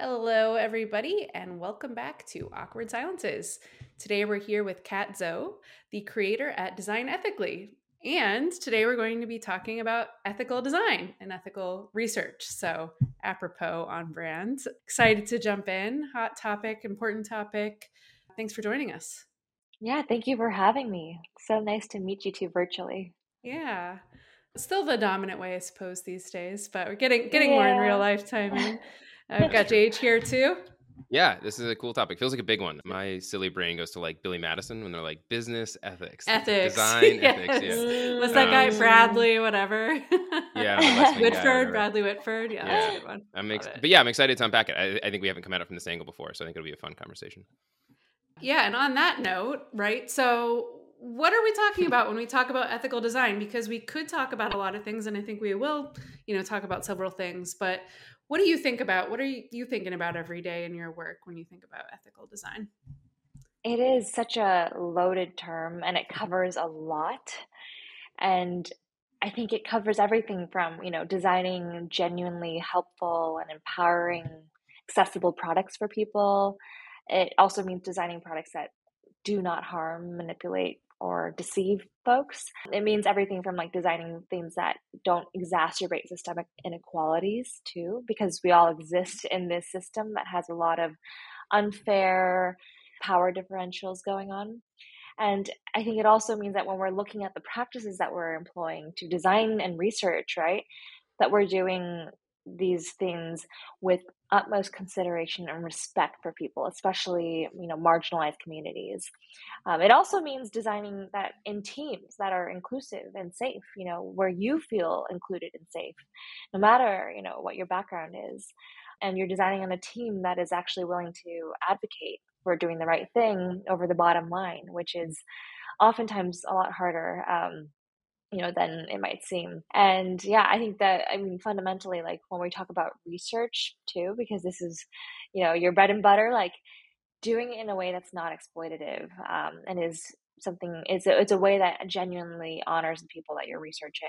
Hello, everybody, and welcome back to Awkward Silences. Today we're here with Kat Zhou, the creator at Design Ethically. And today we're going to be talking about ethical design and ethical research. So, apropos on brand. Excited to jump in. Hot topic, important topic. Thanks for joining us. Yeah, thank you for having me. So nice to meet you two virtually. Yeah. Still the dominant way, I suppose, these days, but we're getting getting yeah. more in real life timing. I've got JH here too. Yeah, this is a cool topic. Feels like a big one. My silly brain goes to like Billy Madison when they're like business ethics, ethics, design yes. ethics. Yeah. Was that guy um, Bradley, whatever? yeah, Whitford, guy, Bradley Whitford. Yeah, yeah. that's a good one. I'm ex- but yeah, I'm excited to unpack it. I, I think we haven't come at it from this angle before, so I think it'll be a fun conversation. Yeah, and on that note, right? So what are we talking about when we talk about ethical design because we could talk about a lot of things and i think we will you know talk about several things but what do you think about? What are you thinking about every day in your work when you think about ethical design? It is such a loaded term and it covers a lot. And I think it covers everything from, you know, designing genuinely helpful and empowering accessible products for people. It also means designing products that do not harm, manipulate, or deceive folks. It means everything from like designing things that don't exacerbate systemic inequalities too, because we all exist in this system that has a lot of unfair power differentials going on. And I think it also means that when we're looking at the practices that we're employing to design and research, right, that we're doing these things with utmost consideration and respect for people, especially you know marginalized communities. Um, it also means designing that in teams that are inclusive and safe. You know where you feel included and safe, no matter you know what your background is, and you're designing on a team that is actually willing to advocate for doing the right thing over the bottom line, which is oftentimes a lot harder. Um, you know than it might seem. And yeah i think that i mean fundamentally like when we talk about research too because this is you know your bread and butter like doing it in a way that's not exploitative um, and is something it's a, it's a way that genuinely honors the people that you're researching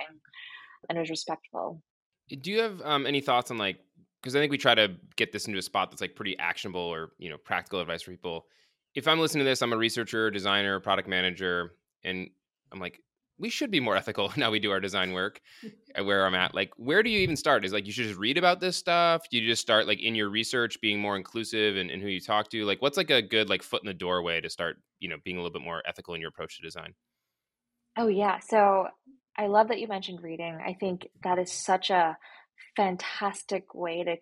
and is respectful. Do you have um, any thoughts on like because i think we try to get this into a spot that's like pretty actionable or you know practical advice for people. If i'm listening to this i'm a researcher designer product manager and i'm like we should be more ethical now we do our design work uh, where i'm at like where do you even start? Is like you should just read about this stuff? Do you just start like in your research being more inclusive and, and who you talk to? Like what's like a good like foot in the doorway to start you know being a little bit more ethical in your approach to design? Oh yeah so i love that you mentioned reading. I think that is such a fantastic way to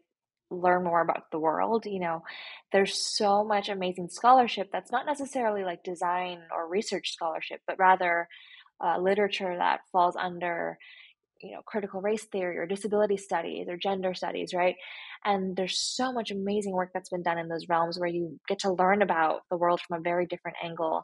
learn more about the world you know? There's so much amazing scholarship that's not necessarily like design or research scholarship but rather uh, literature that falls under you know critical race theory or disability studies or gender studies right? And there's so much amazing work that's been done in those realms where you get to learn about the world from a very different angle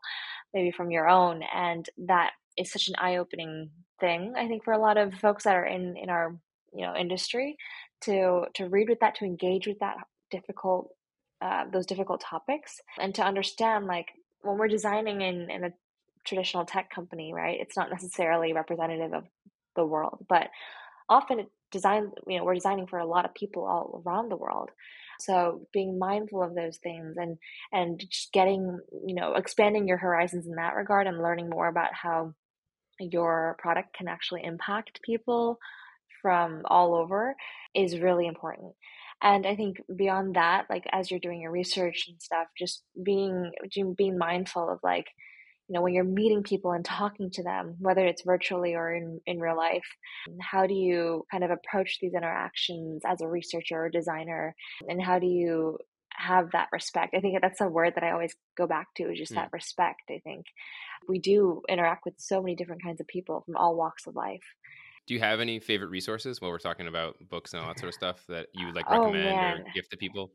maybe from your own. And that is such an eye-opening thing i think for a lot of folks that are in in our you know industry to to read with that to engage with that difficult uh, those difficult topics and to understand like when we're designing in, in a traditional tech company, right? It's not necessarily representative of the world, but often it design, you know, we're designing for a lot of people all around the world. So being mindful of those things and and just getting, you know, expanding your horizons in that regard and learning more about how your product can actually impact people from all over is really important. And I think beyond that, like as you're doing your research and stuff, just being being mindful of like you know when you're meeting people and talking to them whether it's virtually or in, in real life how do you kind of approach these interactions as a researcher or designer? And how do you have that respect? I think that's a word that i always go back to is just mm. that respect i think. We do interact with so many different kinds of people from all walks of life. Do you have any favorite resources while we're talking about books and all that sort of stuff that you would like oh, recommend oh, or gift to people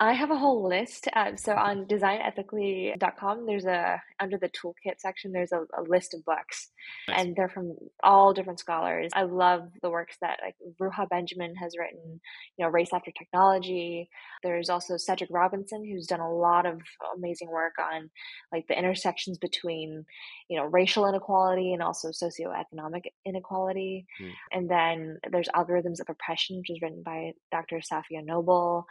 I have a whole list. Um, so on designethically.com, there's a under the toolkit section, there's a, a list of books, nice. and they're from all different scholars. I love the works that like Ruha Benjamin has written. You know, Race After Technology. There's also Cedric Robinson, who's done a lot of amazing work on like the intersections between you know racial inequality and also socioeconomic inequality. Mm. And then there's Algorithms of Oppression, which is written by Dr. Safiya Noble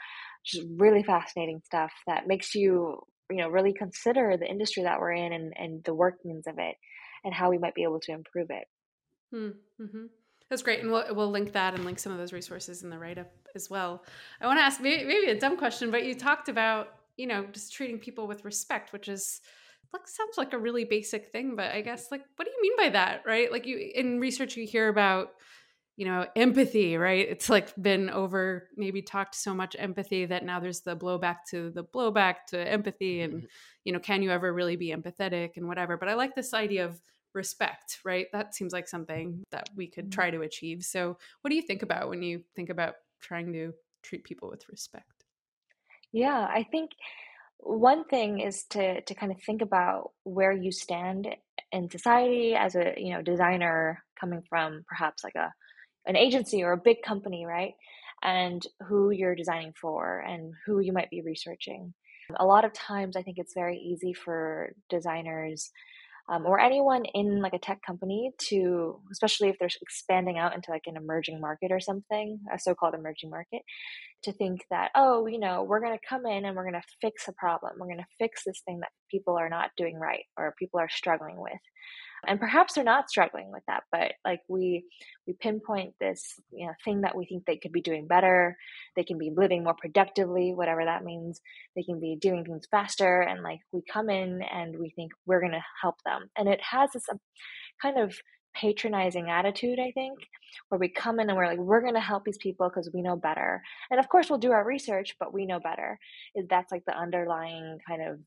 just really fascinating stuff that makes you you know really consider the industry that we're in and, and the workings of it and how we might be able to improve it hmm, mm-hmm. That's great, and we'll we'll link that and link some of those resources in the write up as well. I want to ask maybe, maybe a dumb question, but you talked about you know just treating people with respect, which is like sounds like a really basic thing, but I guess like what do you mean by that, right? Like you in research you hear about you know empathy right? It's like been over maybe talked so much empathy that now there's the blowback to the blowback to empathy and mm-hmm. you know can you ever really be empathetic and whatever. But i like this idea of respect right? That seems like something that we could mm-hmm. try to achieve. So what do you think about when you think about trying to treat people with respect? Yeah i think one thing is to to kind of think about where you stand in society as a you know designer coming from perhaps like a an agency or a big company, right? And who you're designing for and who you might be researching. A lot of times, I think it's very easy for designers um, or anyone in like a tech company to, especially if they're expanding out into like an emerging market or something, a so-called emerging market, to think that oh, you know, we're going to come in and we're going to fix a problem. We're going to fix this thing that people are not doing right or people are struggling with and perhaps they're not struggling with that but like we we pinpoint this you know thing that we think they could be doing better. They can be living more productively whatever that means. They can be doing things faster and like we come in and we think we're going to help them. And it has this um, kind of patronizing attitude i think where we come in and we're like we're going to help these people because we know better. And of course we'll do our research but we know better. Is that's like the underlying kind of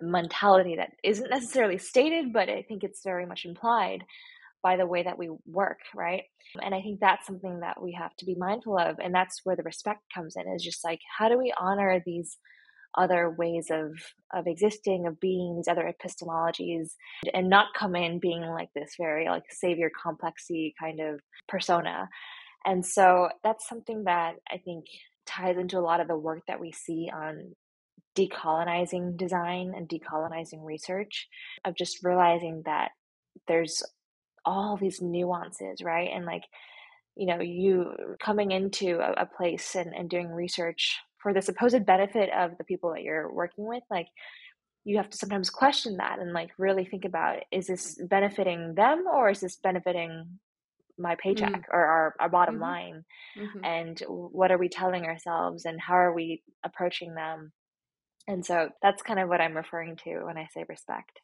mentality that isn't necessarily stated, but I think it's very much implied by the way that we work, right? And I think that's something that we have to be mindful of. And that's where the respect comes in is just like, how do we honor these other ways of of existing of being these other epistemologies and not come in being like this very like savior complexy kind of persona and so that's something that i think ties into a lot of the work that we see on decolonizing design and decolonizing research of just realizing that there's all these nuances right and like you know you coming into a, a place and, and doing research for the supposed benefit of the people that you're working with like you have to sometimes question that and like really think about is this benefiting them or is this benefiting my paycheck mm or our, our bottom mm-hmm. line mm-hmm. and what are we telling ourselves and how are we approaching them and so that's kind of what I'm referring to when I say respect.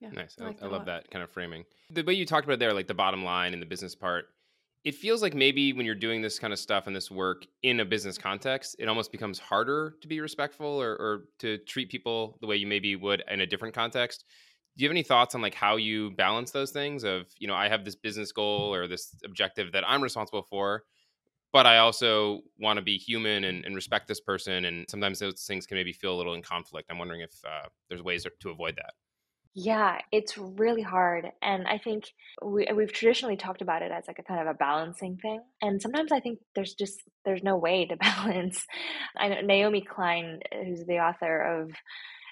Yeah, nice. I, like I, I love that kind of framing. The way you talked about there, like the bottom line and the business part, it feels like maybe when you're doing this kind of stuff and this work in a business context, it almost becomes harder to be respectful or, or to treat people the way you maybe would in a different context. Do you have any thoughts on like how you balance those things of, you know, I have this business goal or this objective that I'm responsible for, but I also want to be human and, and, respect this person. And sometimes those things can maybe feel a little in conflict. I'm wondering if uh, there's ways to avoid that. Yeah, it's really hard. And I think we, we've traditionally talked about it as like a kind of a balancing thing. And sometimes I think there's just, there's no way to balance. I know Naomi Klein, who's the author of,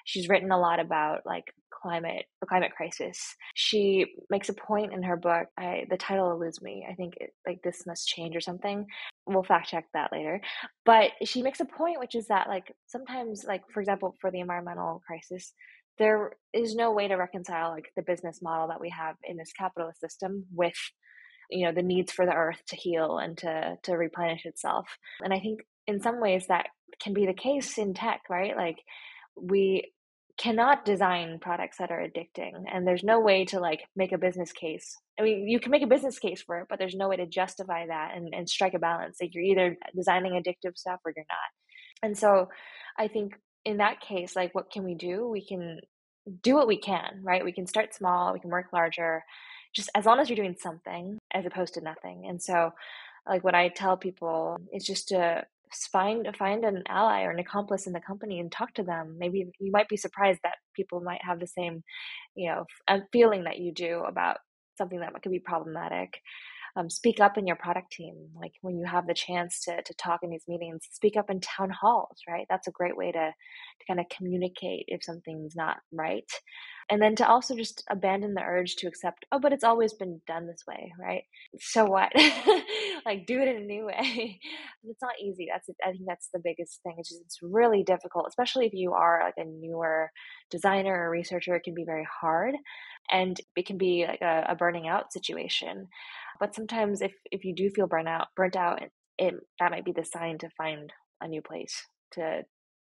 she's written a lot about like climate the climate crisis. She makes a point in her book. I, the title eludes me. I think it, like this must change or something. We'll fact check that later. But she makes a point, which is that like sometimes, like for example, for the environmental crisis, there is no way to reconcile like the business model that we have in this capitalist system with you know the needs for the earth to heal and to to replenish itself and i think in some ways that can be the case in tech right like we cannot design products that are addicting and there's no way to like make a business case. I mean you can make a business case for it but there's no way to justify that and, and strike a balance. Like you're either designing addictive stuff or you're not. And so i think in that case like what can we do? We can do what we can right? We can start small we can work larger just as long as you're doing something as opposed to nothing. And so like what i tell people is just to find find an ally or an accomplice in the company and talk to them. Maybe you might be surprised that people might have the same you know feeling that you do about something that could be problematic. Um, speak up in your product team like when you have the chance to, to talk in these meetings speak up in town halls right? That's a great way to, to kind of communicate if something's not right and then to also just abandon the urge to accept oh but it's always been done this way right? So what? Like do it in a new way. It's not easy. That's i think that's the biggest thing. It's just it's really difficult especially if you are like a newer designer or researcher it can be very hard and it can be like a, a burning out situation. But sometimes if if you do feel burnt out burnt out it that might be the sign to find a new place to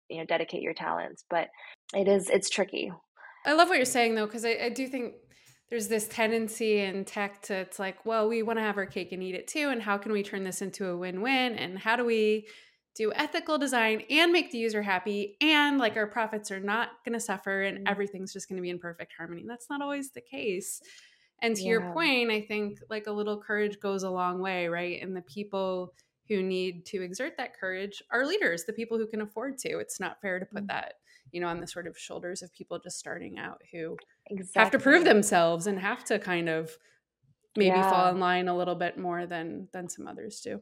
you know dedicate your talents. But it is it's tricky i love what you're saying though because I, I do think there's this tendency in tech to it's like well we want to have our cake and eat it too and how can we turn this into a win-win and how do we do ethical design and make the user happy and like our profits are not going to suffer and mm-hmm. everything's just going to be in perfect harmony that's not always the case and to yeah. your point i think like a little courage goes a long way right and the people who need to exert that courage are leaders the people who can afford to it's not fair to put mm-hmm. that you know on the sort of shoulders of people just starting out who exactly. have to prove themselves and have to kind of maybe yeah. fall in line a little bit more than than some others do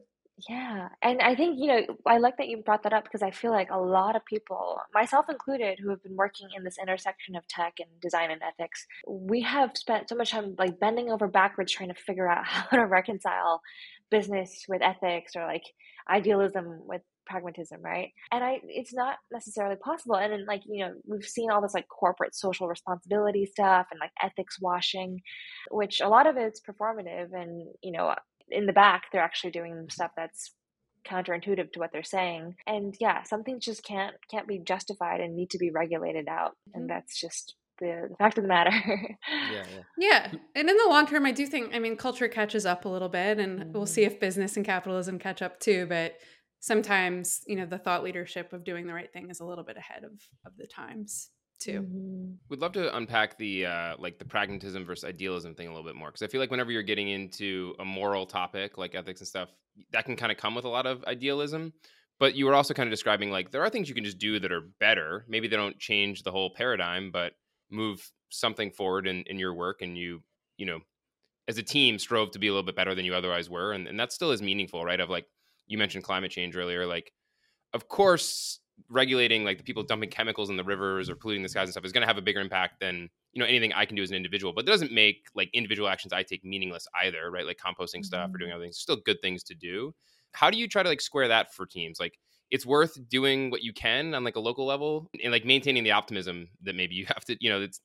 yeah. And I think, you know, I like that you brought that up because I feel like a lot of people, myself included, who have been working in this intersection of tech and design and ethics, we have spent so much time like bending over backwards trying to figure out how to reconcile business with ethics or like idealism with pragmatism, right? And I it's not necessarily possible. And then like, you know, we've seen all this like corporate social responsibility stuff and like ethics washing, which a lot of it's performative and, you know, in the back they're actually doing stuff that's counterintuitive to what they're saying and yeah some things just can't can't be justified and need to be regulated out mm-hmm. and that's just the, the, fact of the matter yeah, yeah yeah and in the long term i do think i mean culture catches up a little bit and mm-hmm. we'll see if business and capitalism catch up too but sometimes you know the thought leadership of doing the right thing is a little bit ahead of of the times too. Mm-hmm. We'd love to unpack the uh, like the pragmatism versus idealism thing a little bit more because I feel like whenever you're getting into a moral topic like ethics and stuff, that can kind of come with a lot of idealism. But you were also kind of describing like there are things you can just do that are better. Maybe they don't change the whole paradigm, but move something forward in, in your work, and you you know as a team strove to be a little bit better than you otherwise were, and, and that still is meaningful, right? Of like you mentioned climate change earlier, like of course regulating like the people dumping chemicals in the rivers or polluting the skies and stuff is going to have a bigger impact than you know anything I can do as an individual. But it doesn't make like individual actions I take meaningless either, right? Like composting mm-hmm. stuff or doing mm-hmm. other things, still good things to do. How do you try to like square that for teams? Like it's worth doing what you can on like a local level and like maintaining the optimism that maybe you have to, you know, it's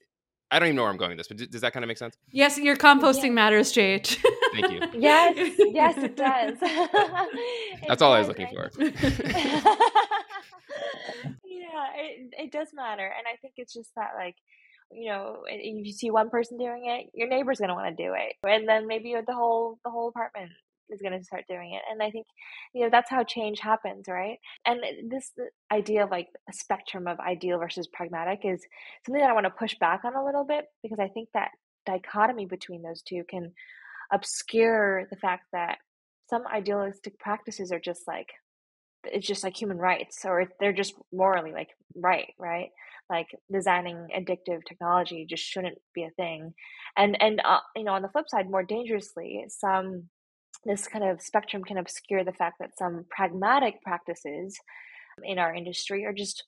I don't even know where I'm going with this, but does that kind of make sense? Yes, your composting yeah. matters, JH. Thank you. Yes, yes, it does. it That's all I was looking for yeah it, it does matter and i think it's just that like you know if you see one person doing it your neighbor's going to want to do it and then maybe the whole the whole apartment is going to start doing it and i think you know that's how change happens right and this idea of like a spectrum of ideal versus pragmatic is something that i want to push back on a little bit because i think that dichotomy between those two can obscure the fact that some idealistic practices are just like it's just like human rights or they're just morally like right right? Like designing addictive technology just shouldn't be a thing. And and uh, you know on the flip side more dangerously some this kind of spectrum can obscure the fact that some pragmatic practices in our industry are just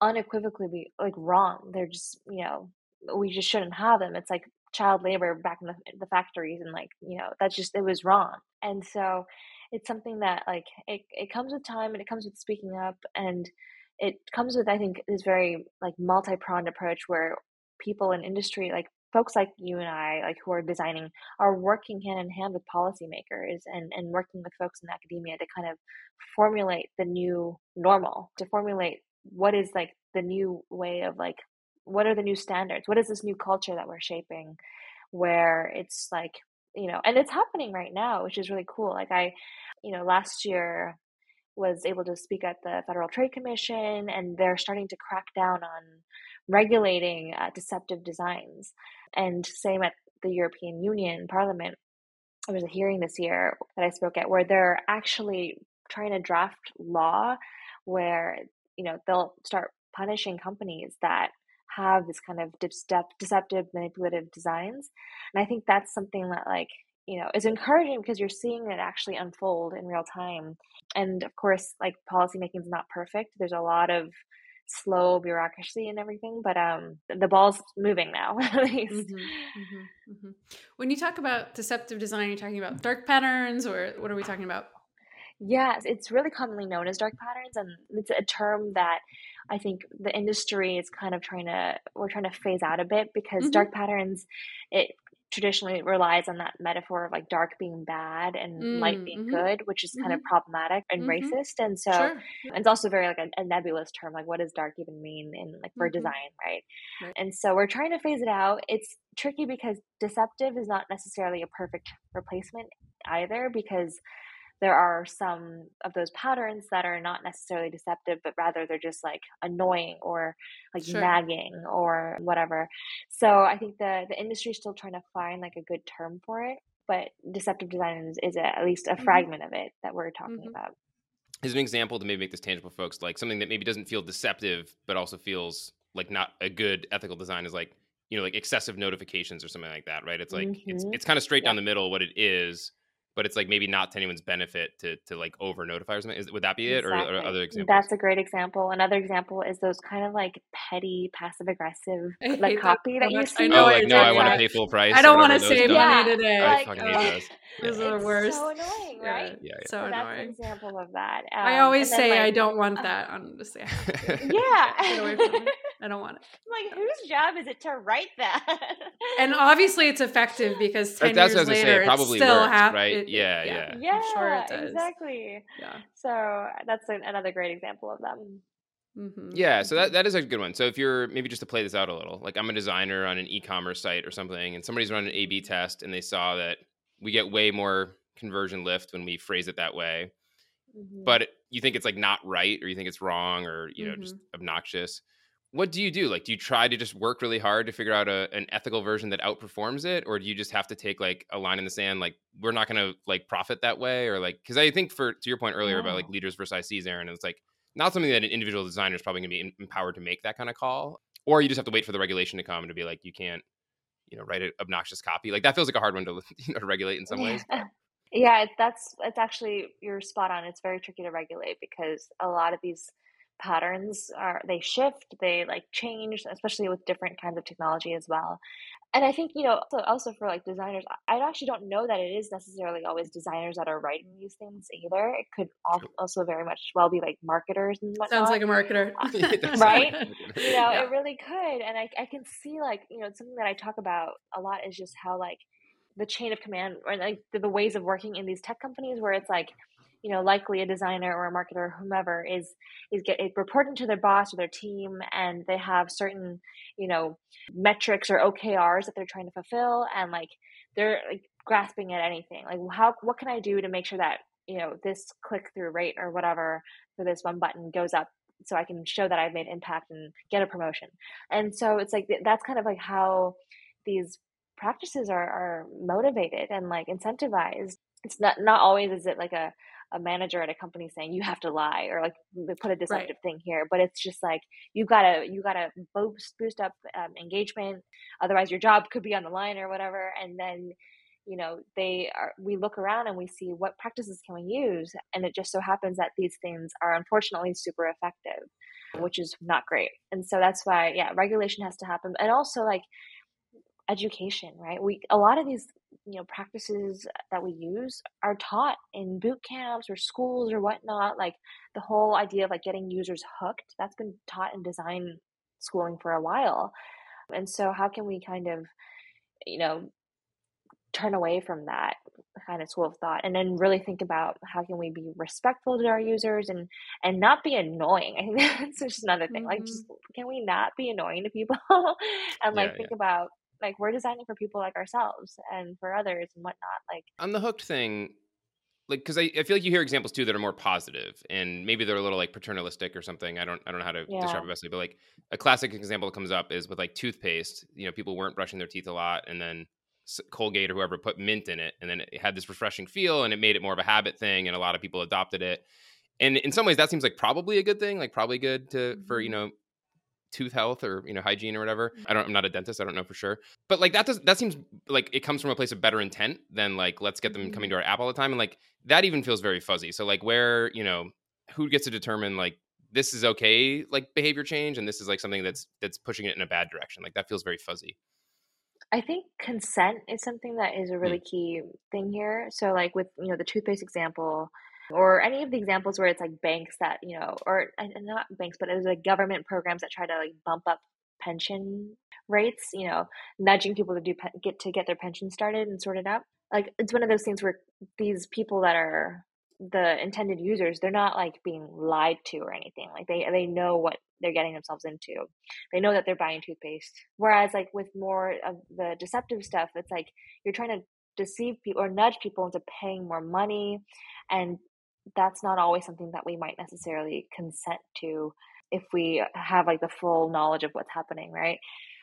unequivocally like wrong. They're just you know we just shouldn't have them. It's like child labor back in the, the factories and like you know that's just it was wrong. And so it's something that like it, it comes with time and it comes with speaking up and it comes with i think this very like multi-pronged approach where people in industry like folks like you and i like who are designing are working hand in hand with policymakers and and working with folks in academia to kind of formulate the new normal to formulate what is like the new way of like what are the new standards? What is this new culture that we're shaping where it's like you know and it's happening right now which is really cool. Like i you know last year was able to speak at the federal trade commission and they're starting to crack down on regulating uh, deceptive designs. And same at the european union parliament. There was a hearing this year that i spoke at where they're actually trying to draft law where you know they'll start punishing companies that have this kind of deceptive manipulative designs and i think that's something that like you know, is encouraging because you're seeing it actually unfold in real time. And of course, like policymaking is not perfect. There's a lot of slow bureaucracy and everything, but um, the ball's moving now. At least. Mm-hmm, mm-hmm, mm-hmm. When you talk about deceptive design, you're talking about dark patterns, or what are we talking about? Yes, it's really commonly known as dark patterns, and it's a term that I think the industry is kind of trying to we're trying to phase out a bit because mm-hmm. dark patterns it traditionally relies on that metaphor of like dark being bad and mm, light being mm-hmm. good, which is kind mm-hmm. of problematic and mm-hmm. racist. And so sure. it's also very like a, a, nebulous term. Like, what does dark even mean in like for mm-hmm. design, right? right? And so we're trying to phase it out. It's tricky because deceptive is not necessarily a perfect replacement either because there are some of those patterns that are not necessarily deceptive, but rather they're just like annoying or like sure. nagging or whatever. So I think the the industry is still trying to find like a good term for it, but deceptive design is, is a, at least a mm-hmm. fragment of it that we're talking mm-hmm. about. As an example to maybe make this tangible, folks, like something that maybe doesn't feel deceptive, but also feels like not a good ethical design is like you know like excessive notifications or something like that, right? It's like mm-hmm. it's it's kind of straight down the middle what it is but it's like maybe not to anyone's benefit to to like over notify or something. Is, would that be it, exactly. or, or, other examples? That's a great example. Another example is those kind of like petty, passive aggressive like copy that, that you see. Oh, like no, I want to pay full price. I don't want to save money today. I fucking hate those. Those are the worst. So annoying, right? Yeah, yeah. yeah. So, so annoying. That's an example of that. Um, I always say like, I don't want uh, that. I'm just saying. Yeah. I don't want it. I'm Like, whose job is it to write that? and obviously, it's effective because ten that's years later, it probably still works, ha- right? It, yeah, yeah, yeah. yeah sure it does. Exactly. Yeah. So that's an, another great example of them. Mm-hmm. Yeah, so that, mm-hmm. that is a good one. So if you're maybe just to play this out a little, like I'm a designer on an e-commerce site or something, and somebody's running an A/B test, and they saw that we get way more conversion lift when we phrase it that way, mm-hmm. but you think it's like not right, or you think it's wrong, or you know mm-hmm. just obnoxious what do you do? Like, do you try to just work really hard to figure out a, an ethical version that outperforms it, or do you just have to take like a line in the sand, like we're not going to like profit that way, or like because I think for to your point earlier about like oh. leaders versus ICs, Erin, it's like not something that an individual designer is probably going to be empowered to make that kind of call, or you just have to wait for the regulation to come and to be like you can't, you know, write an obnoxious copy. Like that feels like a hard one to you know to regulate in some ways. Yeah, that's it's actually you're spot on. It's very tricky to regulate because a lot of these patterns are they shift they like change especially with different kinds of technology as well. And i think you know so also for like designers i actually don't know that it is necessarily always designers that are writing these things either. It could also very much well be like marketers and whatnot. sounds like a marketer. Right? You know yeah. it really could. And I, I can see like you know something that i talk about a lot is just how like the chain of command or like the, the ways of working in these tech companies where it's like you know likely a designer or a marketer or whomever is is get reporting to their boss or their team and they have certain you know metrics or okrs that they're trying to fulfill and like they're like grasping at anything. Like how what can i do to make sure that you know this click through rate or whatever for this one button goes up so i can show that i've made impact and get a promotion? And so it's like that's kind of like how these practices are, are motivated and like incentivized. It's not not always is it like a a manager at a company saying you have to lie or like put a deceptive right. thing here but it's just like you gotta you gotta boost boost up um, engagement otherwise your job could be on the line or whatever and then you know they are we look around and we see what practices can we use and it just so happens that these things are unfortunately super effective which is not great and so that's why yeah regulation has to happen and also like education right we a lot of these you know practices that we use are taught in boot camps or schools or whatnot like the whole idea of like getting users hooked that's been taught in design schooling for a while and so how can we kind of you know turn away from that kind of school of thought and then really think about how can we be respectful to our users and and not be annoying i think that's just another thing mm-hmm. like just can we not be annoying to people and like yeah, think yeah. about like we're designing for people like ourselves and for others and whatnot like on the hooked thing like because I, I feel like you hear examples too that are more positive and maybe they're a little like paternalistic or something i don't i don't know how to yeah. describe it best but like a classic example that comes up is with like toothpaste you know people weren't brushing their teeth a lot and then colgate or whoever put mint in it and then it had this refreshing feel and it made it more of a habit thing and a lot of people adopted it and in some ways that seems like probably a good thing like probably good to for you mm-hmm. know tooth health or you know hygiene or whatever. I don't. I'm not a dentist. I don't know for sure. But like that does that seems like it comes from a place of better intent than like let's get them mm-hmm. coming to our app all the time. And like that even feels very fuzzy. So like where you know who gets to determine like this is okay like behavior change and this is like something that's that's pushing it in a bad direction. Like that feels very fuzzy. I think consent is something that is a really mm. key thing here. So like with you know the toothpaste example or any of the examples where it's like banks that you know or not banks but it was like government programs that try to like bump up pension rates you know nudging people to do get to get their pension started and sorted out. Like it's one of those things where these people that are the intended users they're not like being lied to or anything. Like they they know what they're getting themselves into. They know that they're buying toothpaste. Whereas like with more of the deceptive stuff it's like you're trying to deceive people or nudge people into paying more money and that's not always something that we might necessarily consent to if we have like the full knowledge of what's happening right?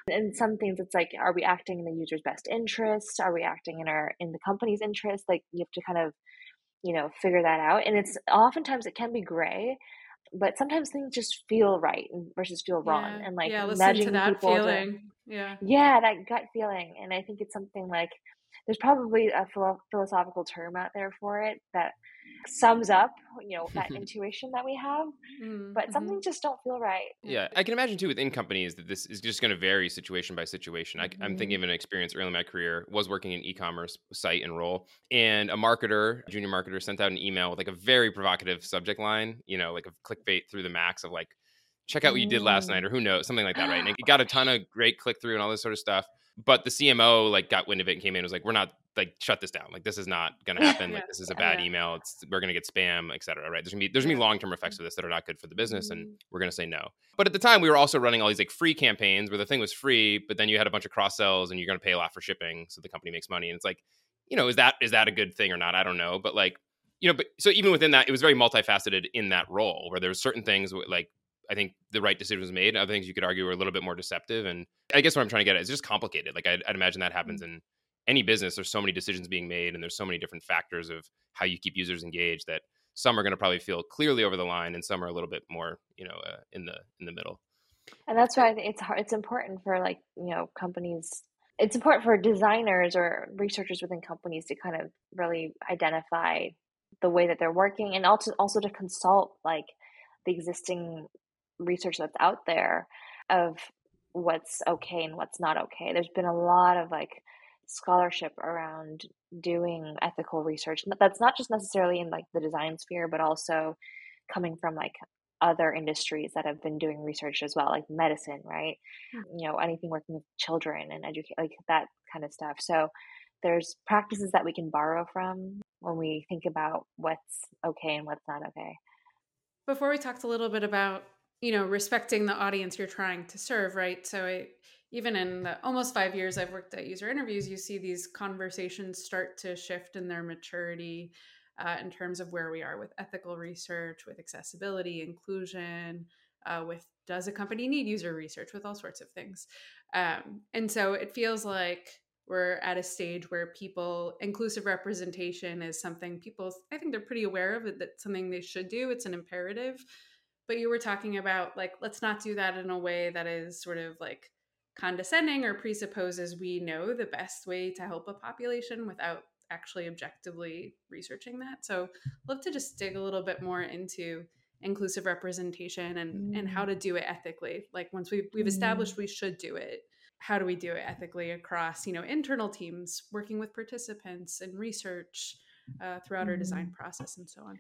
And some things it's like are we acting in the user's best interest? Are we acting in our in the company's interest? Like you have to kind of you know figure that out and it's oftentimes it can be gray but sometimes things just feel right versus feel wrong yeah. and like yeah, nudging to that feeling to, yeah. Yeah that gut feeling and i think it's something like there's probably a philosophical term out there for it that sums up you know that intuition that we have mm-hmm. but some things just don't feel right yeah i can imagine too within companies that this is just going to vary situation by situation I, am thinking of an experience early in my career was working in e-commerce site and role and a marketer a junior marketer sent out an email with like a very provocative subject line you know like a clickbait through the max of like check out what you did last night or who knows something like that right and it got a ton of great click through and all this sort of stuff but the cmo like got wind of it and came in and was like we're not like shut this down. Like this is not going to happen. yeah. Like this is a bad yeah. email. It's we're going to get spam, etc. Right? There's gonna be there's gonna be long term effects of this that are not good for the business, mm-hmm. and we're going to say no. But at the time, we were also running all these like free campaigns where the thing was free, but then you had a bunch of cross sells, and you're going to pay a lot for shipping, so the company makes money. And it's like, you know, is that is that a good thing or not? I don't know, but like, you know, but so even within that, it was very multifaceted in that role where there's certain things like I think the right decision was made. Other things you could argue were a little bit more deceptive. And I guess what I'm trying to get at is just complicated. Like I'd, I'd imagine that happens mm-hmm. in any business there's so many decisions being made and there's so many different factors of how you keep users engaged that some are going to probably feel clearly over the line and some are a little bit more you know uh, in the in the middle and that's why it's hard it's important for like you know companies it's important for designers or researchers within companies to kind of really identify the way that they're working and also also to consult like the existing research that's out there of what's okay and what's not okay. There's been a lot of like scholarship around doing ethical research that's not just necessarily in like the design sphere but also coming from like other industries that have been doing research as well like medicine right? Mm-hmm. you know anything working with children and educate like that kind of stuff. So there's practices that we can borrow from when we think about what's okay and what's not okay. Before we talked a little bit about you know respecting the audience you're trying to serve right so I, even in the almost five years I've worked at user interviews, you see these conversations start to shift in their maturity uh, in terms of where we are with ethical research, with accessibility, inclusion, uh, with does a company need user research, with all sorts of things. Um, and so it feels like we're at a stage where people inclusive representation is something people I think they're pretty aware of it. Something they should do. It's an imperative. But you were talking about like let's not do that in a way that is sort of like condescending or presupposes we know the best way to help a population without actually objectively researching that. So, love to just dig a little bit more into inclusive representation and mm. and how mm. to do it ethically. Like once we've we've established mm. we should do it, how do we do it ethically across you know internal teams, working with participants and research uh, throughout mm. our design mm. process and so on.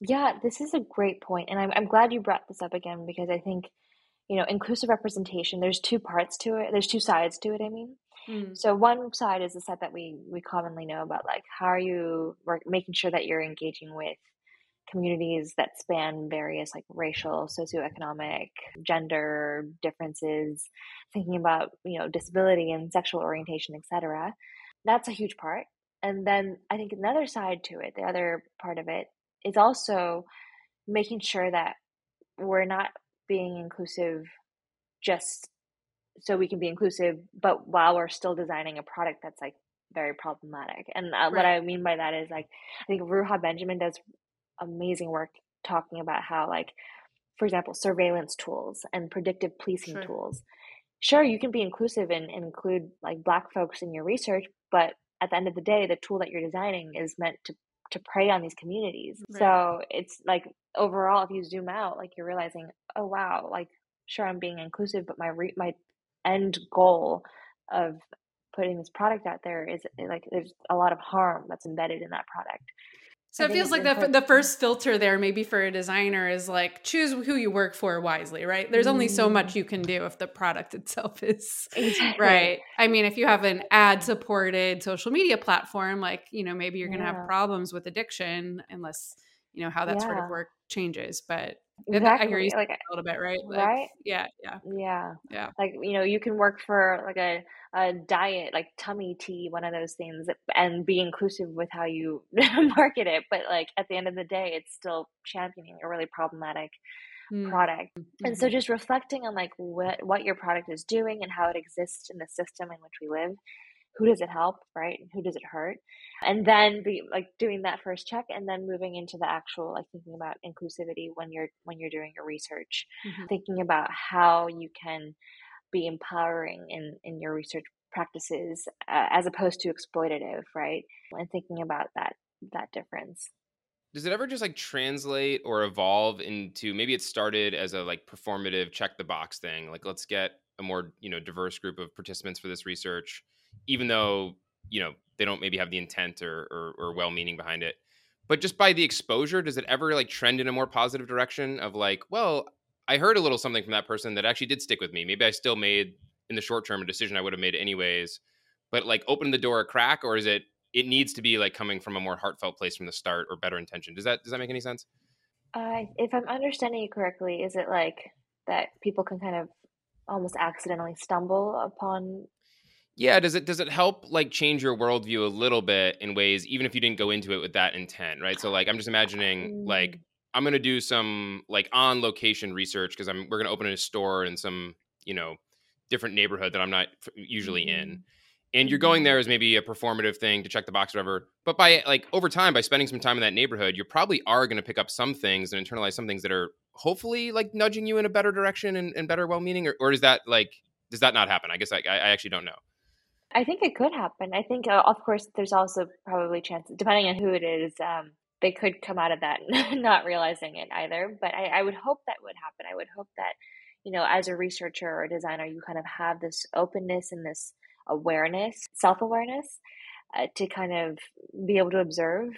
Yeah, this is a great point, and I'm I'm glad you brought this up again because I think you know, inclusive representation, there's two parts to it. There's two sides to it, I mean. Mm. So one side is the side that we we commonly know about like how are you work, making sure that you're engaging with communities that span various like racial, socioeconomic, gender differences, thinking about, you know, disability and sexual orientation, etc. That's a huge part. And then I think another side to it, the other part of it is also making sure that we're not being inclusive just so we can be inclusive but while we're still designing a product that's like very problematic and uh, right. what i mean by that is like i think ruha benjamin does amazing work talking about how like for example, surveillance tools and predictive policing Sure. tools. Sure, you can be inclusive and, and include like black folks in your research, but at the end of the day, the tool that you're designing is meant to to prey on these communities. Right. So it's like overall, if you zoom out, like you're realizing, oh wow, like sure I'm being inclusive, but my re- my end goal of putting this product out there is eh, like there's a lot of harm that's embedded in that product. So it feels like the, important- the first filter there, maybe for a designer, is like choose who you work for wisely, right? There's only so Mm. much you can do if the product itself is Exactly. right. I mean, if you have an ad supported social media platform, like, you know, maybe you're going to Yeah. have problems with addiction unless, you know, how that sort of work changes. But Exactly. I hear you like a little bit, right? Like, right? Yeah. Yeah. Yeah. Yeah. Like, you know, you can work for like a, a diet, like tummy tea, one of those things, and be inclusive with how you market it. But like at the end of the day, it's still championing a really problematic Mm, product. And so mhm. just reflecting on like what what your product is doing and how it exists in the system in which we live. Who does it help, right? And who does it hurt? And then be like doing that first check and then moving into the actual like thinking about inclusivity when you're when you're doing your research. Mhm. Thinking about how you can be empowering in in your research practices uh, as opposed to exploitative, right? And thinking about that that difference. Does it ever just like translate or evolve into maybe it started as a like performative check the box thing? Like let's get a more, you know, diverse group of participants for this research, even though, you know, they don't maybe have the intent or or, or well meaning behind it. But just by the exposure, does it ever like trend in a more positive direction of like, well, I heard a little something from that person that actually did stick with me. Maybe I still made in the short term a decision I would have made anyways, but like open the door a crack, or is it it needs to be like coming from a more heartfelt place from the start or better intention? Does that does that make any sense? Uh, if I'm understanding you correctly, is it like that people can kind of almost accidentally stumble upon? Yeah, does it does it help like change your worldview a little bit in ways, even if you didn't go into it with that intent, right? So like I'm just imagining like I'm gonna do some like on location research because I'm we're gonna open a store in some you know different neighborhood that I'm not usually in, mhm, and you're going mhm. there as maybe a performative thing to check the box, or whatever. But by like over time, by spending some time in that neighborhood, you probably are gonna pick up some things and internalize some things that are hopefully like nudging you in a better direction and, and better well meaning, or, or is that like does that not happen? I guess I I actually don't know. I think it could happen. I think, uh, of course, there's also probably chances, depending on who it is, um, they could come out of that not realizing it either. But I, I would hope that would happen. I would hope that, you know, as a researcher or a designer, you kind of have this openness and this awareness, self awareness, uh, to kind of be able to observe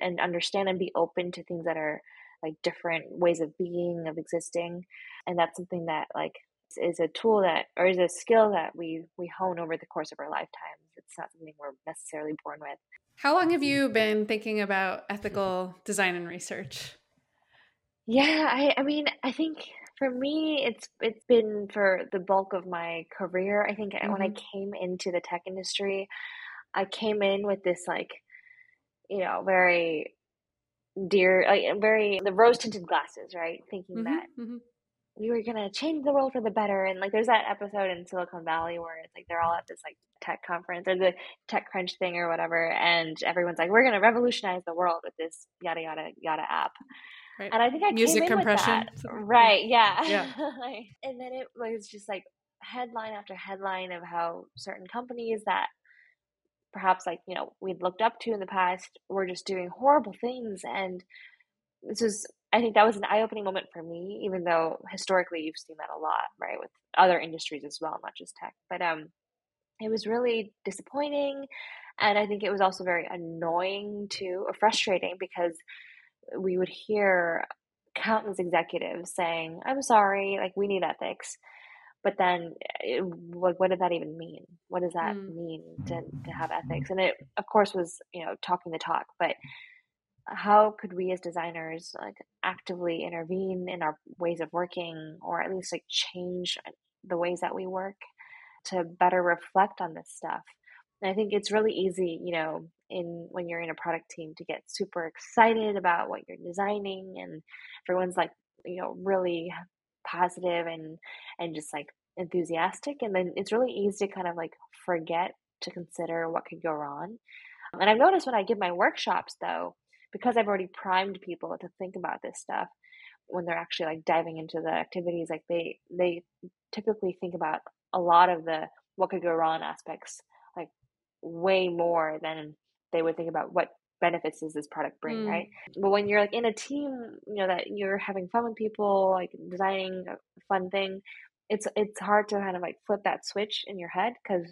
and understand and be open to things that are like different ways of being, of existing. And that's something that, like, is a tool that or is a skill that we we hone over the course of our lifetimes it's not something we're necessarily born with How long have you been thinking about ethical design and research? yeah i i mean i think for me it's it's been for the bulk of my career i think when i Mhm. came into the tech industry i came in with this like you know very dear like very the rose tinted glasses right thinking Mhm, that mhm. We were gonna change the world for the better and like there's that episode in silicon valley where it's like they're all at this like tech conference or the tech crunch thing or whatever and everyone's like we're gonna revolutionize the world with this yada yada yada app Right. and i think i Music came in compression. with that something- right yeah, Yeah. Like, and then it was just like headline after headline of how certain companies that perhaps like you know we'd looked up to in the past were just doing horrible things and this was I think that was an eye-opening moment for me, even though historically you've seen that a lot, right, with other industries as well, not just tech. But um, it was really disappointing, and I think it was also very annoying too, or frustrating because we would hear countless executives saying, "I'm sorry, like we need ethics," but then it, like what did that even mean? What does that Mm. mean to to have ethics? And it, of course, was you know talking the talk, but how could we as designers like actively intervene in our ways of working or at least like change uh, the ways that we work to better reflect on this stuff? And i think it's really easy you know in when you're in a product team to get super excited about what you're designing and everyone's like you know really positive and and just like enthusiastic. And then it's really easy to kind of like forget to consider what could go wrong. And i've noticed when i give my workshops though because I've already primed people to think about this stuff, when they're actually like diving into the activities like they they typically think about a lot of the what could go wrong aspects like way more than they would think about what benefits does this product bring mm. right but when you're like in a team you know that you're having fun with people like designing a fun thing it's it's hard to kind of like flip that switch in your head because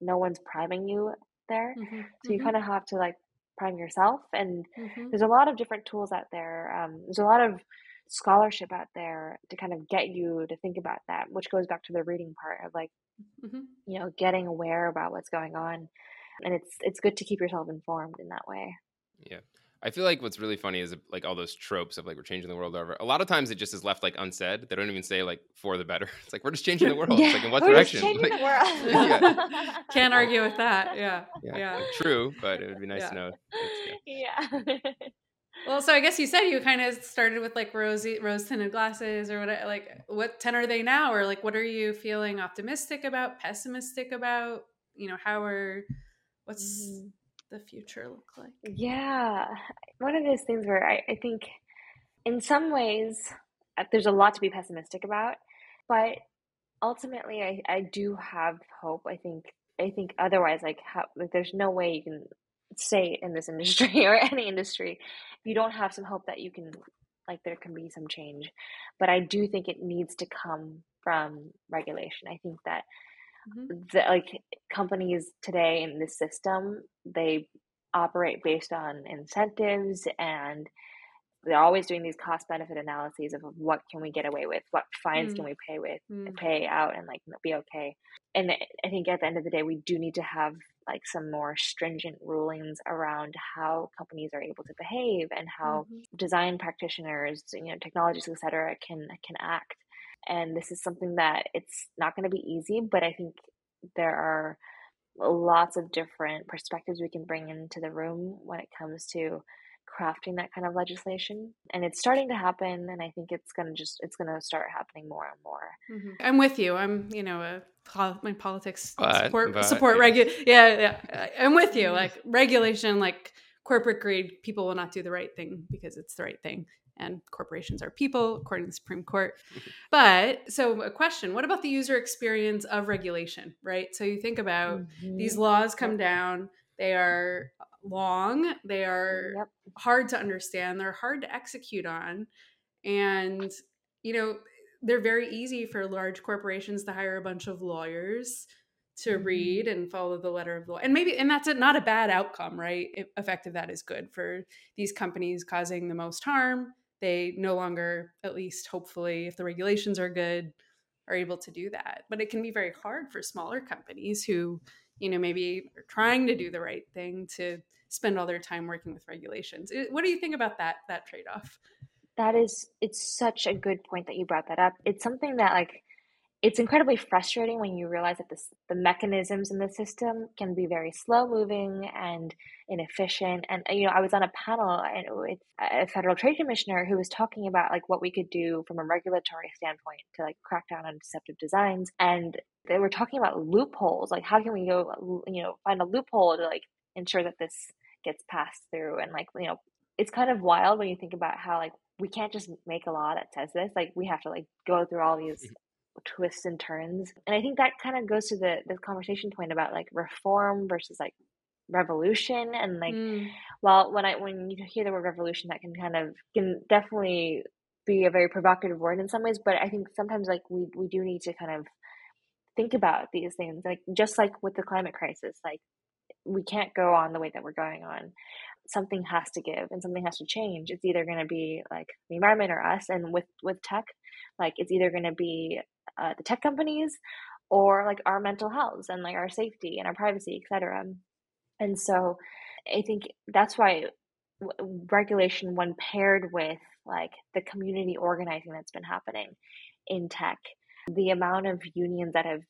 no one's priming you there mm-hmm. so you mm-hmm. kind of have to like prime yourself and mm-hmm. there's a lot of different tools out there um, there's a lot of scholarship out there to kind of get you to think about that which goes back to the reading part of like mm-hmm. you know getting aware about what's going on and it's it's good to keep yourself informed in that way yeah I feel like what's really funny is like all those tropes of like we're changing the world over. A lot of times it just is left like unsaid. They don't even say like for the better. It's like we're just changing the world. yeah, it's like in what direction? Like, yeah. Can't argue with that. Yeah. Yeah. yeah. Like, true, but it would be nice yeah. to know. Yeah. well, so I guess you said you kind of started with like rosy rose tinted glasses or what like what 10 are they now or like what are you feeling optimistic about, pessimistic about? You know, how are what's mm-hmm the future look like? Yeah, one of those things where I, I think in some ways uh, there's a lot to be pessimistic about, but ultimately I, I do have hope. I think I think otherwise like how like there's no way you can stay in this industry or any industry if you don't have some hope that you can like there can be some change. But I do think it needs to come from regulation. I think that mm-hmm. the, like companies today in this system they operate based on incentives and they're always doing these cost benefit analyses of what can we get away with what fines mm. can we pay with mm. pay out and like be okay and i think at the end of the day we do need to have like some more stringent rulings around how companies are able to behave and how mm-hmm. design practitioners you know technologists etc can can act and this is something that it's not going to be easy but i think there are lots of different perspectives we can bring into the room when it comes to crafting that kind of legislation and it's starting to happen and i think it's going to just it's going to start happening more and more. Mm-hmm. i'm with you. I'm you know a my politics but, support but, support yeah. regu yeah yeah i'm with you. Like regulation like corporate greed people will not do the right thing because it's the right thing and corporations are people, according to the Supreme Court. but so, a question what about the user experience of regulation, right? So, you think about mm-hmm. these laws come down, they are long, they are yep. hard to understand, they're hard to execute on. And, you know, they're very easy for large corporations to hire a bunch of lawyers to mm-hmm. read and follow the letter of the law. And maybe, and that's a, not a bad outcome, right? Effective that is good for these companies causing the most harm they no longer, at least hopefully, if the regulations are good, are able to do that. But it can be very hard for smaller companies who, you know, maybe are trying to do the right thing to spend all their time working with regulations. What do you think about that that trade off? That is, it's such a good point that you brought that up. It's something that like it's incredibly frustrating when you realize that this, the mechanisms in the system can be very slow moving and inefficient. And you know, I was on a panel with a federal trade commissioner who was talking about like what we could do from a regulatory standpoint to like crack down on deceptive designs. And they were talking about loopholes, like how can we go, you know, find a loophole to like ensure that this gets passed through. And like you know, it's kind of wild when you think about how like we can't just make a law that says this. Like we have to like go through all these mm-hmm twists and turns. And I think that kind of goes to the the conversation point about like reform versus like revolution. And like mm. well when I when you hear the word revolution that can kind of can definitely be a very provocative word in some ways, but I think sometimes like we we do need to kind of think about these things. Like just like with the climate crisis like we can't go on the way that we're going on. Something has to give and something has to change. It's either going to be like the environment or us. And with with tech like it's either going to be uh, the tech companies or like our mental health and like our safety and our privacy etc and so i think that's why regulation when paired with like the community organizing that's been happening in tech the amount of unions that have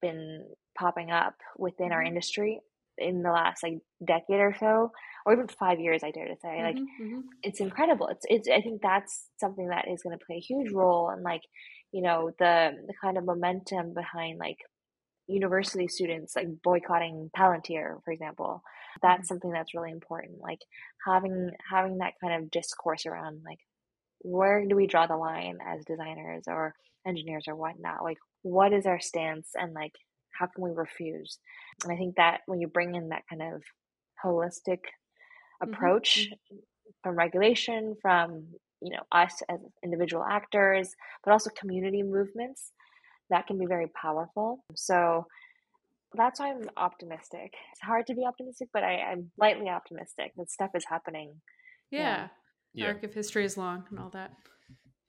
been popping up within our mm-hmm. industry in the last like decade or so or even five years i dare to say mm-hmm, like mm-hmm. it's incredible it's it's i think that's something that is going to play a huge role and like you know the the kind of momentum behind like university students like boycotting palantir for example that's mm-hmm. something that's really important like having having that kind of discourse around like where do we draw the line as designers or engineers or whatnot? Like, what is our stance and like, how can we refuse? And I think that when you bring in that kind of holistic mm-hmm, approach mm-hmm. from regulation, from you know us as individual actors, but also community movements, that can be very powerful. So that's why I'm optimistic. It's hard to be optimistic, but I, am lightly optimistic that stuff is happening. Yeah. yeah. Arc of history is long and all that.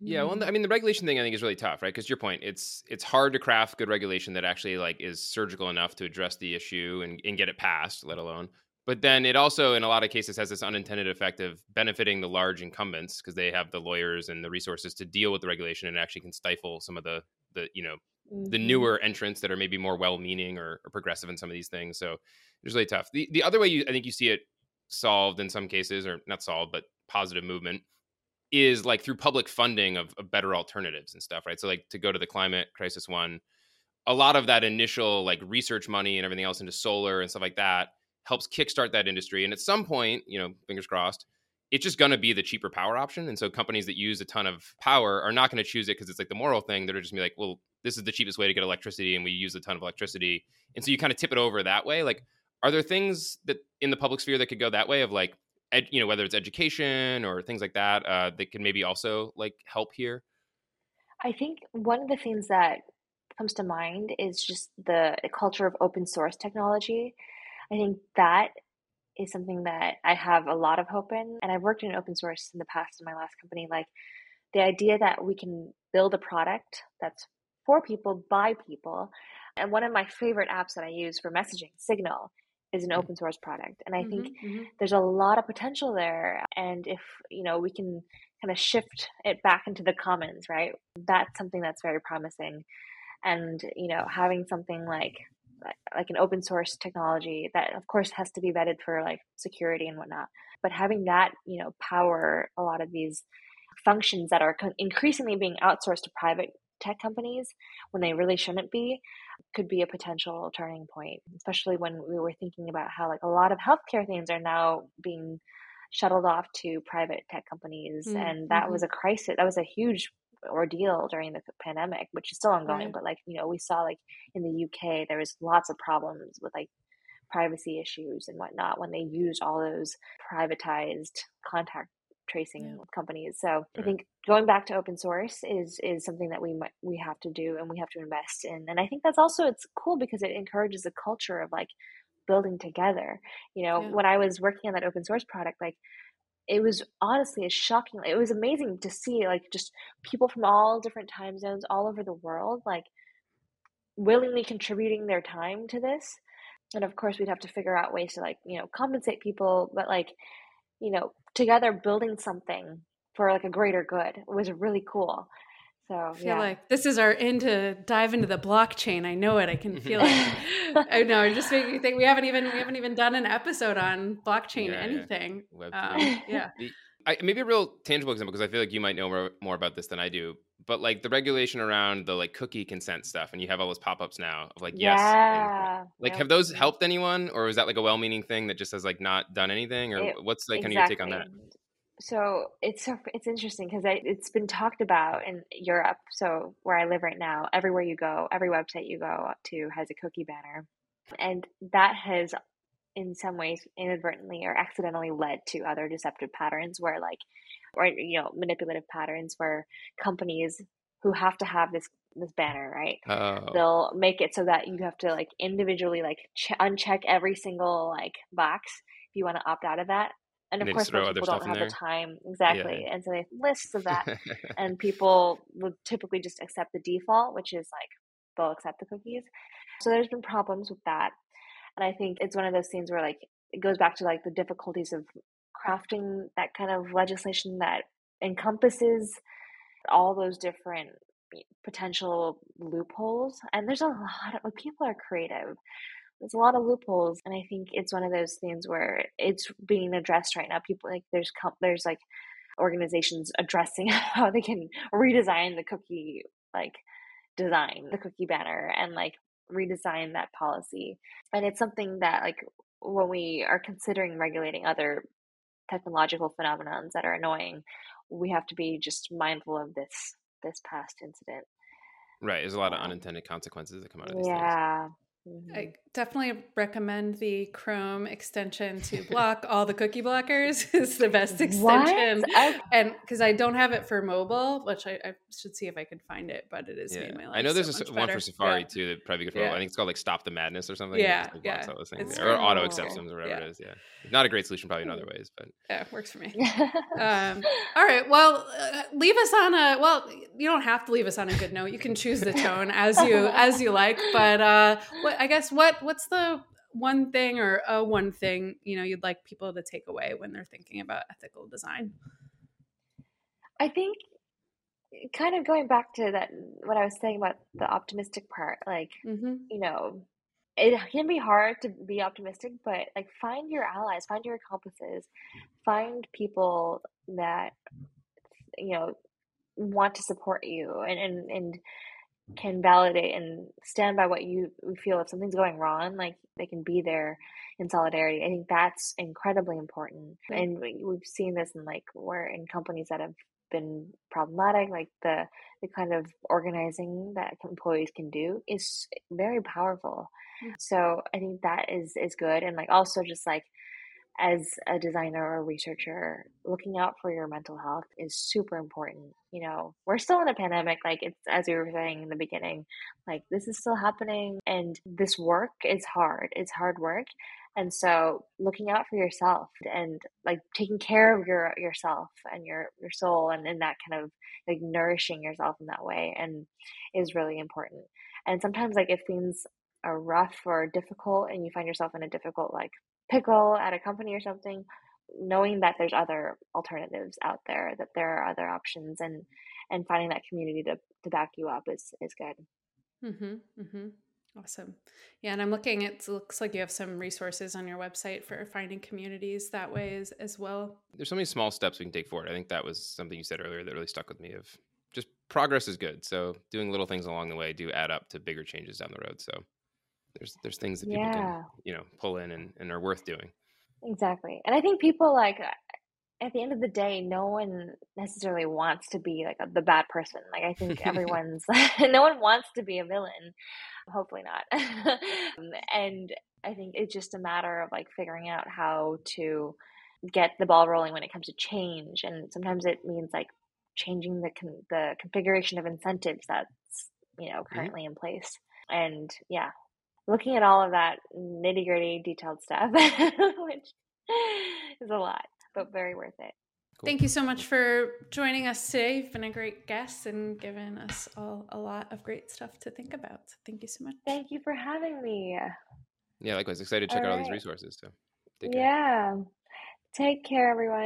Yeah, well, I mean, the regulation thing I think is really tough, right? Because your point, it's it's hard to craft good regulation that actually like is surgical enough to address the issue and, and get it passed, let alone. But then it also, in a lot of cases, has this unintended effect of benefiting the large incumbents because they have the lawyers and the resources to deal with the regulation and actually can stifle some of the the you know mm-hmm. the newer entrants that are maybe more well-meaning or, or, progressive in some of these things. So it's really tough. The the other way you I think you see it solved in some cases, or not solved, but positive movement is like through public funding of, of better alternatives and stuff, right? So like to go to the climate crisis one, a lot of that initial like research money and everything else into solar and stuff like that helps kickstart that industry. And at some point, you know, fingers crossed, it's just going to be the cheaper power option. And so companies that use a ton of power are not going to choose it because it's like the moral thing. They're just going to be like, well, this is the cheapest way to get electricity and we use a ton of electricity and so you kind of tip it over that way like are there things that in the public sphere that could go that way of like ed, you know whether it's education or things like that uh, that can maybe also like help here i think one of the things that comes to mind is just the culture of open source technology i think that is something that i have a lot of hope in and i've worked in open source in the past in my last company like the idea that we can build a product that's for people by people. And one of my favorite apps that I use for messaging, Signal, is an mm. open source product. And I mm-hmm, think mm-hmm. there's a lot of potential there. And if, you know, we can kind of shift it back into the commons, right? That's something that's very promising. And, you know, having something like like an open source technology that of course has to be vetted for like security and whatnot but having that you know power a lot of these functions that are increasingly being outsourced to private tech companies when they really shouldn't be could be a potential turning point, especially when we were thinking about how like a lot of healthcare things are now being shuttled off to private tech companies mm-hmm. and that was mm-hmm. a crisis that was a huge ordeal during the pandemic which is still ongoing right. but like you know we saw like in the uk there was lots of problems with like privacy issues and whatnot when they used all those privatized contact tracing yeah. companies. So. I think going back to open source is is something that we might, we have to do and we have to invest in. And I think that's also it's cool because it encourages a culture of like building together. You know, yeah. when I was working on that open source product, like it was honestly a shocking it was amazing to see like just people from all different time zones all over the world like willingly contributing their time to this and of course we'd have to figure out ways to like you know compensate people but like you know, together building something for like a greater good was really cool. So I feel yeah. like this is our end to dive into the blockchain. I know it. I can feel it. I know. It just makes me think we haven't even we haven't even done an episode on blockchain yeah, anything. Yeah. Um, yeah. I, maybe a real tangible example because I feel like you might know more, more about this than I do. But like the regulation around the like cookie consent stuff, and you have all those pop ups now of like yes, yeah. like have those helped anyone, or is that like a well meaning thing that just has like not done anything, or it, what's like exactly. kind of your take on that? So it's so it's interesting because it's been talked about in Europe. So where I live right now, everywhere you go, every website you go to has a cookie banner, and that has in some ways inadvertently or accidentally led to other deceptive patterns where like or you know manipulative patterns where companies who have to have this this banner right oh. they'll make it so that you have to like individually like ch- uncheck every single like box if you want to opt out of that and of course most people don't have the time exactly yeah. and so they have lists of that and people would typically just accept the default which is like they'll accept the cookies so there's been problems with that and I think it's one of those things where like it goes back to like the difficulties of crafting that kind of legislation that encompasses all those different eh, potential loopholes. And there's a lot of people are creative. There's a lot of loopholes, and I think it's one of those things where it's being addressed right now. People like there's there's like organizations addressing how they can redesign the cookie like design the cookie banner and like redesign that policy. And it's something that, like, when we are considering regulating other technological phenomenons that are annoying, we have to be just mindful of this this past incident. Right. There's a lot of unintended consequences that come out of these yeah. things. Mhm. I definitely recommend the Chrome extension to block all the cookie blockers. it's the best extension. What? I, And because I don't have it for mobile, which I, I should see if I can find it, but it is Yeah. made my life I know there's so a s- much one better. for Safari Yeah. too that probably good for Yeah. I think it's called like Stop the Madness or something. Yeah, like, yeah. all those things. Yeah. Or auto cool. acceptance or whatever Yeah. it is. Yeah. Not a great solution probably in other ways, but Yeah, works for me. Um, all right. Well, uh, leave us on a well. You don't have to leave us on a good note. You can choose the tone as you as you like. But uh, what I guess what what's the one thing or a one thing you know you'd like people to take away when they're thinking about ethical design? I think kind of going back to that what I was saying about the optimistic part, like, Mm-hmm. you know, it can be hard to be optimistic, but like find your allies, find your accomplices, find people that you know want to support you and and, and can validate and stand by what you feel if something's going wrong like they can be there in solidarity. I think that's incredibly important. And we- we've seen this in like where in companies that have been problematic like the the kind of organizing that employees can do is very powerful. Mm. so i think that is is good. And like also just like as a designer or researcher, looking out for your mental health is super important. You know, we're still in a pandemic, like it's as we were saying in the beginning, like this is still happening and this work is hard. It's hard work. And so looking out for yourself and like taking care of your yourself and your your soul and, in that kind of like nourishing yourself in that way and is really important. And sometimes like if things are rough or difficult and you find yourself in a difficult like pickle at a company or something, knowing that there's other alternatives out there, that there are other options, and and finding that community to to back you up is is good. Mm-hmm. Mm-hmm. Awesome. Yeah, and I'm looking. It looks like you have some resources on your website for finding communities that way as, as well. there's so many small steps we can take forward. I think that was something you said earlier that really stuck with me of just progress is good. So doing little things along the way do add up to bigger changes down the road. So there's there's things that people Yeah, can, you know, pull in and, and are worth doing. exactly. And I think people like at the end of the day, no one necessarily wants to be like a, the bad person. Like I think everyone's no one wants to be a villain. Hopefully not. Um, and I think it's just a matter of like figuring out how to get the ball rolling when it comes to change. And sometimes it means like changing the con- the configuration of incentives that's you know currently in place. And yeah, looking at all of that nitty gritty detailed stuff, which is a lot, but very worth it. Cool. Thank you so much for joining us today. You've been a great guest and given us all a lot of great stuff to think about. Thank you so much. Thank you for having me. Yeah, likewise. Excited to check All out all these resources. So take care. Yeah. Take care, everyone.